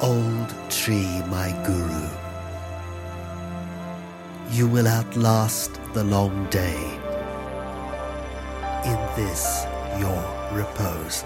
old tree, my guru. You will outlast the long day in this your repose.